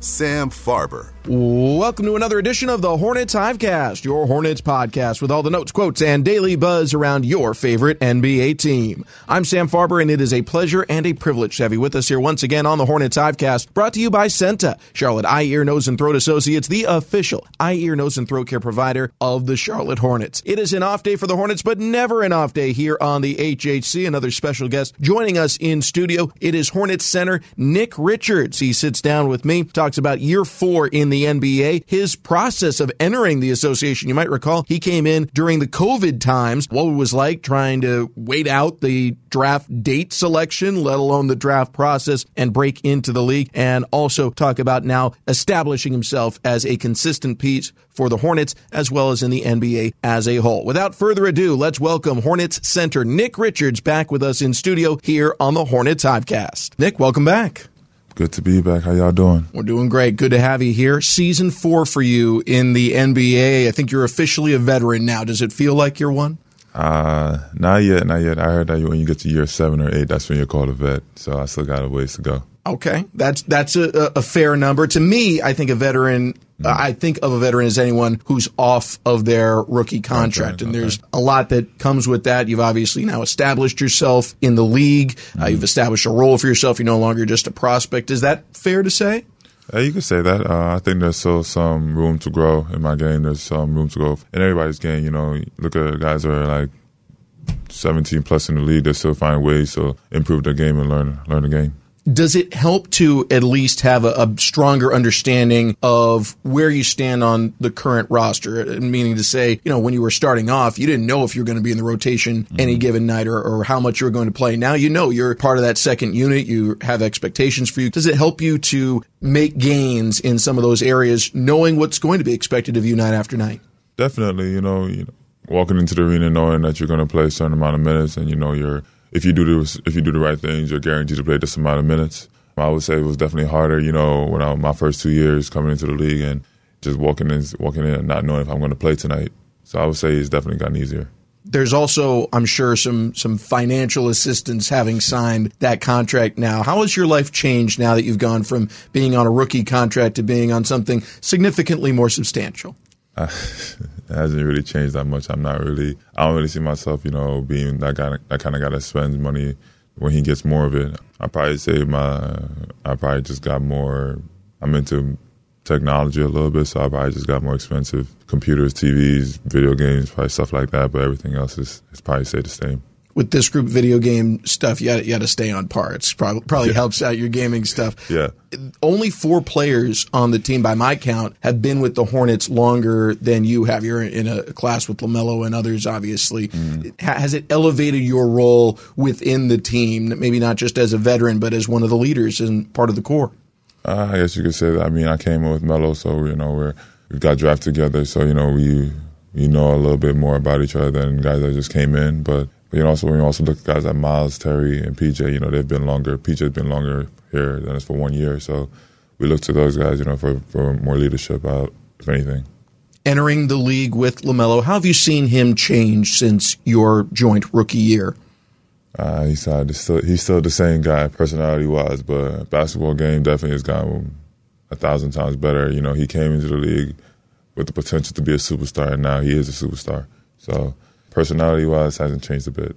Sam Farber. Welcome to another edition of the Hornets Hivecast, your Hornets podcast with all the notes, quotes, and daily buzz around your favorite NBA team. I'm Sam Farber, and it is a pleasure and a privilege to have you with us here once again on the Hornets Hivecast, brought to you by CEENTA, Charlotte Eye, Ear, Nose, and Throat Associates, the official eye, ear, nose, and throat care provider of the Charlotte Hornets. It is an off day for the Hornets, but never an off day here on the HHC. Another special guest joining us in studio. It is Hornets center Nick Richards. He sits down with me, talks about year four in the NBA, his process of entering the association. You might recall he came in during the COVID times, what it was like trying to wait out the draft date selection, let alone the draft process, and break into the league, and also talk about now establishing himself as a consistent piece for the Hornets as well as in the NBA as a whole. Without further ado, let's welcome Hornets center Nick Richards back with us in studio here on the Hornets Hivecast. Nick, welcome back. Good to be back. How y'all doing? We're doing great. Good to have you here. Season four for you in the NBA. I think you're officially a veteran now. Does it feel like you're one? Uh, not yet, not yet. I heard that when you get to year seven or eight, that's when you're called a vet. So I still got a ways to go. Okay, that's that's a, a fair number. To me, I think a veteran. Uh, I think of a veteran as anyone who's off of their rookie contract, Okay, and okay. there's a lot that comes with that. You've obviously now established yourself in the league. Uh, Mm-hmm. you've established a role for yourself. You're no longer just a prospect. Is that fair to say? Uh, you could say that. Uh, I think there's still some room to grow in my game. There's some room to grow in everybody's game. You know, look at guys that are like 17 plus in the league. They still find ways to improve their game and learn learn the game. Does it help to at least have a, a stronger understanding of where you stand on the current roster? Uh, meaning to say, you know, when you were starting off, you didn't know if you're going to be in the rotation any mm-hmm. given night or, or how much you're going to play. Now you know you're part of that second unit. You have expectations for you. Does it help you to make gains in some of those areas, knowing what's going to be expected of you night after night? Definitely, you know, you know, walking into the arena knowing that you're going to play a certain amount of minutes, and you know, you're if you do this, if you do the right things, you're guaranteed to play this amount of minutes. I would say it was definitely harder, you know, when I my first two years coming into the league and just walking in, walking in, and not knowing if I'm going to play tonight. So I would say it's definitely gotten easier. there's also, I'm sure, some some financial assistance having signed that contract now. How has your life changed now that you've gone from being on a rookie contract to being on something significantly more substantial? It hasn't really changed that much. I'm not really. I don't really see myself, you know, being that guy, that kind of guy that spends money when he gets more of it. I probably say my. I probably just got more. I'm into technology a little bit, so I probably just got more expensive computers, TVs, video games, probably stuff like that. But everything else is, is probably stay the same. With this group video game stuff, you got you to stay on par. It's probably probably helps out your gaming stuff. Yeah. Only four players on the team, by my count, have been with the Hornets longer than you have. You're in a class with LaMelo and others, obviously. Ha- Has it elevated your role within the team? Maybe not just as a veteran, but as one of the leaders and part of the core. Uh, I guess you could say that. I mean, I came in with Melo, so you know we're we got drafted together, so you know we we know a little bit more about each other than guys that just came in. But you know, also when you also look at guys like Miles, Terry, and PJ, you know they've been longer. PJ's been longer here than us for one year, so we look to those guys, you know, for for more leadership out, if anything. Entering the league with LaMelo, how have you seen him change since your joint rookie year? Uh, he's uh, he's still he's still the same guy personality wise, but basketball game definitely has gotten a thousand times better. You know, he came into the league with the potential to be a superstar, and now he is a superstar. So, personality wise, hasn't changed a bit.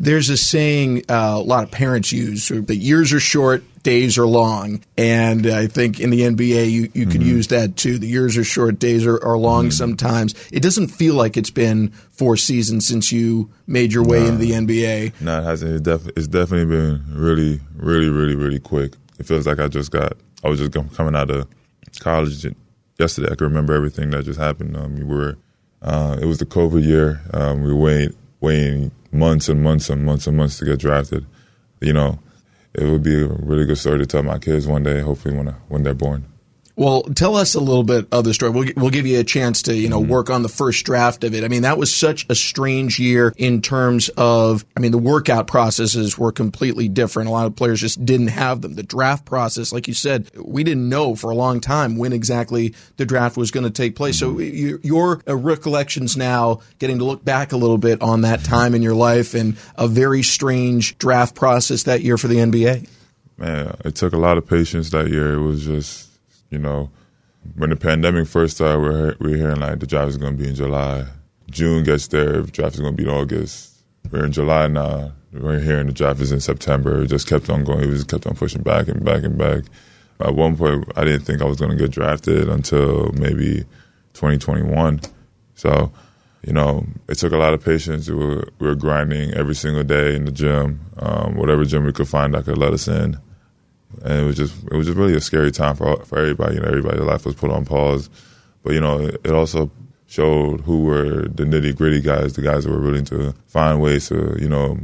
There's a saying uh, a lot of parents use that years are short, days are long. And I think in the NBA, you, you could mm-hmm. use that too. The years are short, days are, are long mm-hmm. sometimes. It doesn't feel like it's been four seasons since you made your way into the NBA. No, it hasn't. It def- it's definitely been really, really, really, really quick. It feels like I just got, I was just coming out of college yesterday. I can remember everything that just happened. Um, we were, uh, it was the COVID year. Um, we were waiting, waiting months and months and months and months to get drafted. You know, it would be a really good story to tell my kids one day, hopefully when when they're born. Well, tell us a little bit of the story. We'll, we'll give you a chance to, you know, mm-hmm. work on the first draft of it. I mean, that was such a strange year in terms of, I mean, the workout processes were completely different. A lot of players just didn't have them. The draft process, like you said, we didn't know for a long time when exactly the draft was going to take place. Mm-hmm. So you, your recollections now, getting to look back a little bit on that time in your life and a very strange draft process that year for the NBA. Man, it took a lot of patience that year. It was just, you know, when the pandemic first started, we are we are hearing like the draft is going to be in July. June gets there, the draft is going to be in August. We're in July now. We're hearing the draft is in September. It just kept on going. It just kept on pushing back and back and back. At one point, I didn't think I was going to get drafted until maybe 2021. So, you know, it took a lot of patience. We were, we were grinding every single day in the gym. Um, whatever gym we could find that could let us in and it was just it was just really a scary time for for everybody. You know, everybody's life was put on pause, but you know, it, it also showed who were the nitty gritty guys, the guys that were willing to find ways to you know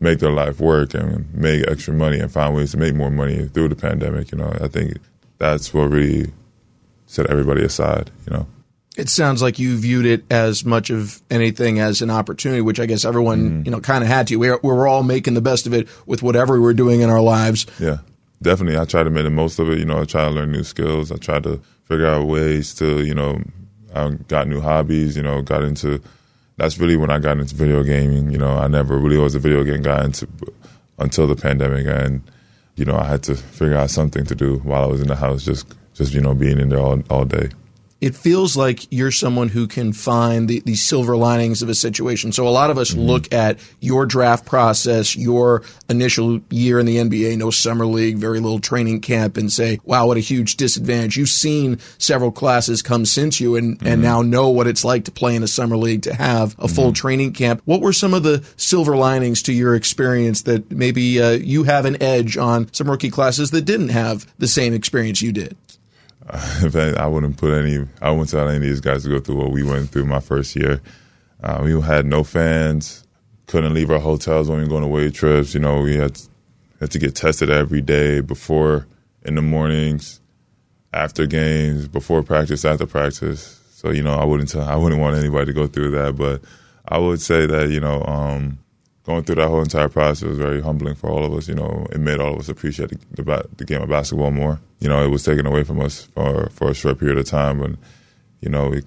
make their life work and make extra money and find ways to make more money through the pandemic. You know, I think that's what really set everybody aside. You know. It sounds like you viewed it as much of anything as an opportunity, which I guess everyone, mm-hmm. you know, kind of had to. We were, we were all making the best of it with whatever we were doing in our lives. Yeah definitely I try to make the most of it. You know, I try to learn new skills. I try to figure out ways to, you know, I got new hobbies, you know, got into that's really when I got into video gaming. You know, I never really was a video game guy until, until the pandemic and you know, I had to figure out something to do while I was in the house just just, you know, being in there all all day it feels like you're someone who can find the, the silver linings of a situation. So a lot of us mm-hmm. look at your draft process, your initial year in the NBA, no summer league, very little training camp, and say, wow, what a huge disadvantage. You've seen several classes come since you and, mm-hmm. and now know what it's like to play in a summer league, to have a full mm-hmm. training camp. What were some of the silver linings to your experience that maybe uh, you have an edge on some rookie classes that didn't have the same experience you did? in fact, I wouldn't put any. I wouldn't tell any of these guys to go through what we went through my first year. Uh, we had no fans, couldn't leave our hotels when we were going away trips. You know, we had had to get tested every day before in the mornings, after games, before practice, after practice. So you know, I wouldn't tell, I wouldn't want anybody to go through that. But I would say that you know, um, going through that whole entire process was very humbling for all of us. You know, it made all of us appreciate the, the, the game of basketball more. You know, it was taken away from us for for a short period of time, but you know, it,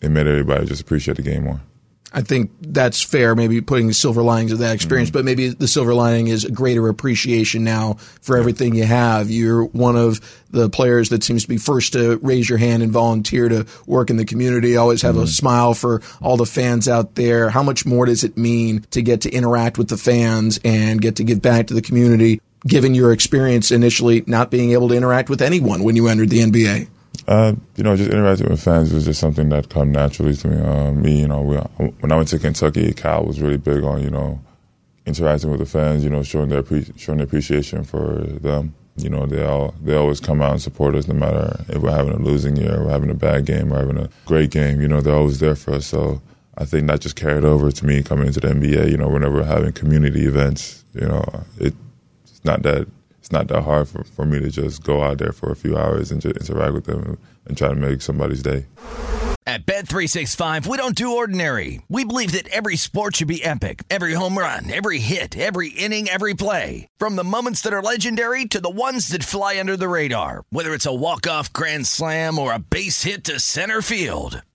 it made everybody just appreciate the game more. I think that's fair, maybe putting the silver linings of that experience, mm-hmm. but maybe the silver lining is a greater appreciation now for everything you have. You're one of the players that seems to be first to raise your hand and volunteer to work in the community. Always have mm-hmm. a smile for all the fans out there. How much more does it mean to get to interact with the fans and get to give back to the community, given your experience initially not being able to interact with anyone when you entered the NBA? Uh, you know, just interacting with fans was just something that come naturally to me. Uh, me, you know, we, when I went to Kentucky, Cal was really big on you know interacting with the fans. You know, showing their showing their appreciation for them. You know, they all they always come out and support us, no matter if we're having a losing year, we're having a bad game, or having a great game. You know, they're always there for us. So I think that just carried over to me coming into the NBA. You know, whenever we're having community events, you know, it, it's not that not that hard for, for me to just go out there for a few hours and just interact with them and try to make somebody's day. At Bet365, we don't do ordinary. We believe that every sport should be epic. Every home run, every hit, every inning, every play. From the moments that are legendary to the ones that fly under the radar. Whether it's a walk-off grand slam or a base hit to center field.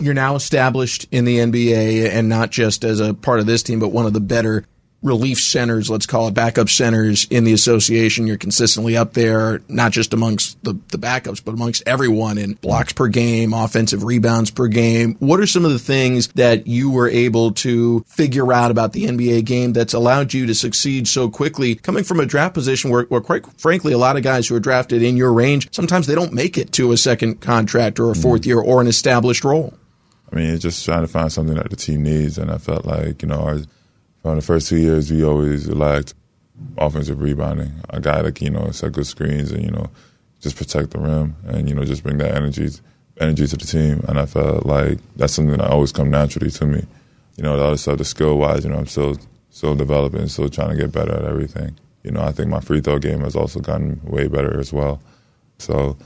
You're now established in the NBA and not just as a part of this team, but one of the better relief centers, let's call it backup centers in the association. You're consistently up there, not just amongst the, the backups, but amongst everyone in blocks per game, offensive rebounds per game. What are some of the things that you were able to figure out about the NBA game that's allowed you to succeed so quickly coming from a draft position where, where quite frankly, a lot of guys who are drafted in your range, sometimes they don't make it to a second contract or a fourth mm-hmm. year or an established role? I mean, it's just trying to find something that the team needs. And I felt like, you know, our, from the first two years, we always lacked offensive rebounding. A guy that, you know, set good screens and, you know, just protect the rim and, you know, just bring that energy energy to the team. And I felt like that's something that always come naturally to me. You know, the other stuff, the skill wise, you know, I'm still still developing, still trying to get better at everything. You know, I think my free throw game has also gotten way better as well. So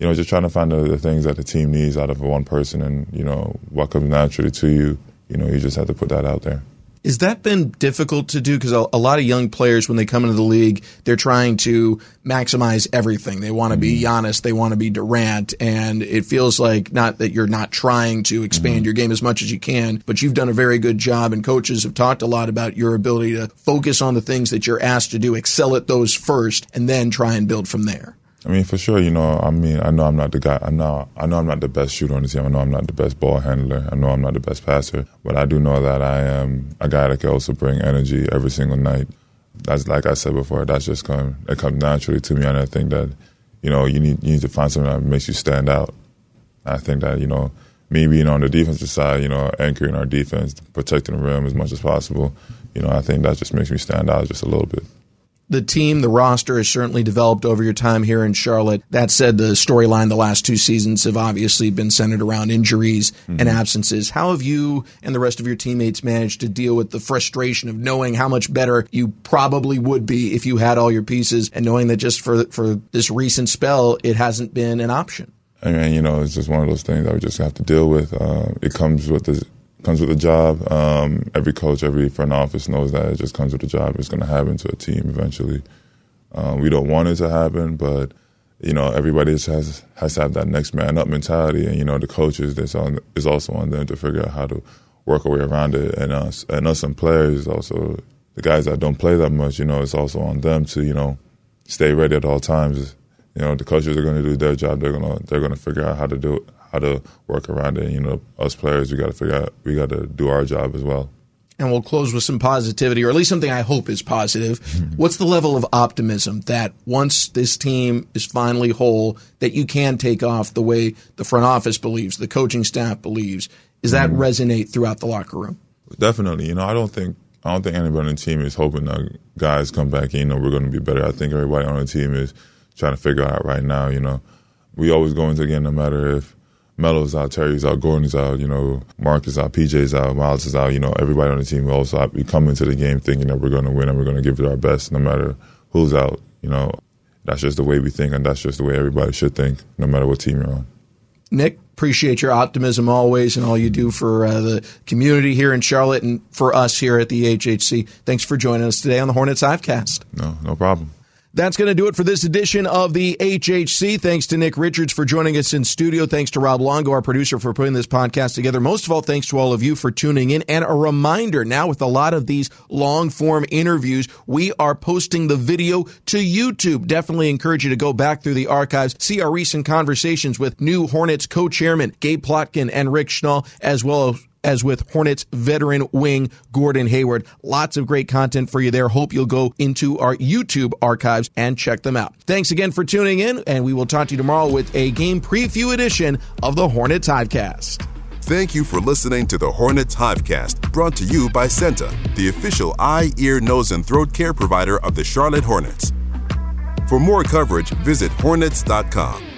you know, just trying to find the, the, things that the team needs out of one person and, you know, what comes naturally to you, you know, you just have to put that out there. Has that been difficult to do? Because a, a, lot of young players, when they come into the league, they're trying to maximize everything. They want to be mm-hmm. Giannis, they want to be Durant, and it feels like not that you're not trying to expand mm-hmm. your game as much as you can, but you've done a very good job, and coaches have talked a lot about your ability to focus on the things that you're asked to do, excel at those first, and then try and build from there. I mean, for sure, you know, I mean, I know I'm not the guy. I know, I know I'm not the best shooter on the team. I know I'm not the best ball handler. I know I'm not the best passer. But I do know that I am a guy that can also bring energy every single night. That's like I said before. That's just come. It comes naturally to me, and I think that, you know, you need you need to find something that makes you stand out. I think that you know, me being on the defensive side, you know, anchoring our defense, protecting the rim as much as possible. You know, I think that just makes me stand out just a little bit the team, the roster has certainly developed over your time here in Charlotte. That said, the storyline the last two seasons have obviously been centered around injuries mm-hmm. and absences. How have you and the rest of your teammates managed to deal with the frustration of knowing how much better you probably would be if you had all your pieces and knowing that just for for this recent spell it hasn't been an option? I mean, you know, it's just one of those things that we just have to deal with. Uh, it comes with the comes with a job. Um, every coach, every front office knows that it just comes with a job. It's going to happen to a team eventually. Um, we don't want it to happen, but you know everybody has has to have that next man up mentality, and you know the coaches that's on is also on them to figure out how to work our way around it, and us and us and players also the guys that don't play that much, you know, it's also on them to you know stay ready at all times. You know, the coaches are going to do their job. They're gonna they're gonna figure out how to do it, how to work around it. You know, us players, we got to figure out we got to do our job as well and we'll close with some positivity, or at least something I hope is positive. What's the level of optimism that once this team is finally whole, that you can take off the way the front office believes, the coaching staff believes? Does that mm-hmm. resonate throughout the locker room? Definitely. You know, I don't think I don't think anybody on the team is hoping that guys come back and you know we're going to be better. I think everybody on the team is trying to figure out right now. You know, we always go into the game no matter if Melo's out, Terry's out, Gordon's out, you know, Marcus out, PJ's out, Miles is out, you know, everybody on the team also out. We come into the game thinking that we're going to win and we're going to give it our best no matter who's out, you know. That's just the way we think and that's just the way everybody should think no matter what team you're on. Nick, appreciate your optimism always and all you do for uh, the community here in Charlotte and for us here at the HHC. Thanks for joining us today on the Hornets Hivecast. No, no problem. That's going to do it for this edition of the HHC. Thanks to Nick Richards for joining us in studio. Thanks to Rob Longo, our producer, for putting this podcast together. Most of all, thanks to all of you for tuning in. And a reminder now, with a lot of these long form interviews, we are posting the video to YouTube. Definitely encourage you to go back through the archives, see our recent conversations with new Hornets co chairman Gabe Plotkin and Rick Schnall, as well as as with Hornets veteran wing Gordon Hayward. Lots of great content for you there. Hope you'll go into our YouTube archives and check them out. Thanks again for tuning in, and we will talk to you tomorrow with a game preview edition of the Hornets Hivecast. Thank you for listening to the Hornets Hivecast, brought to you by CEENTA, the official eye, ear, nose, and throat care provider of the Charlotte Hornets. For more coverage, visit hornets.com.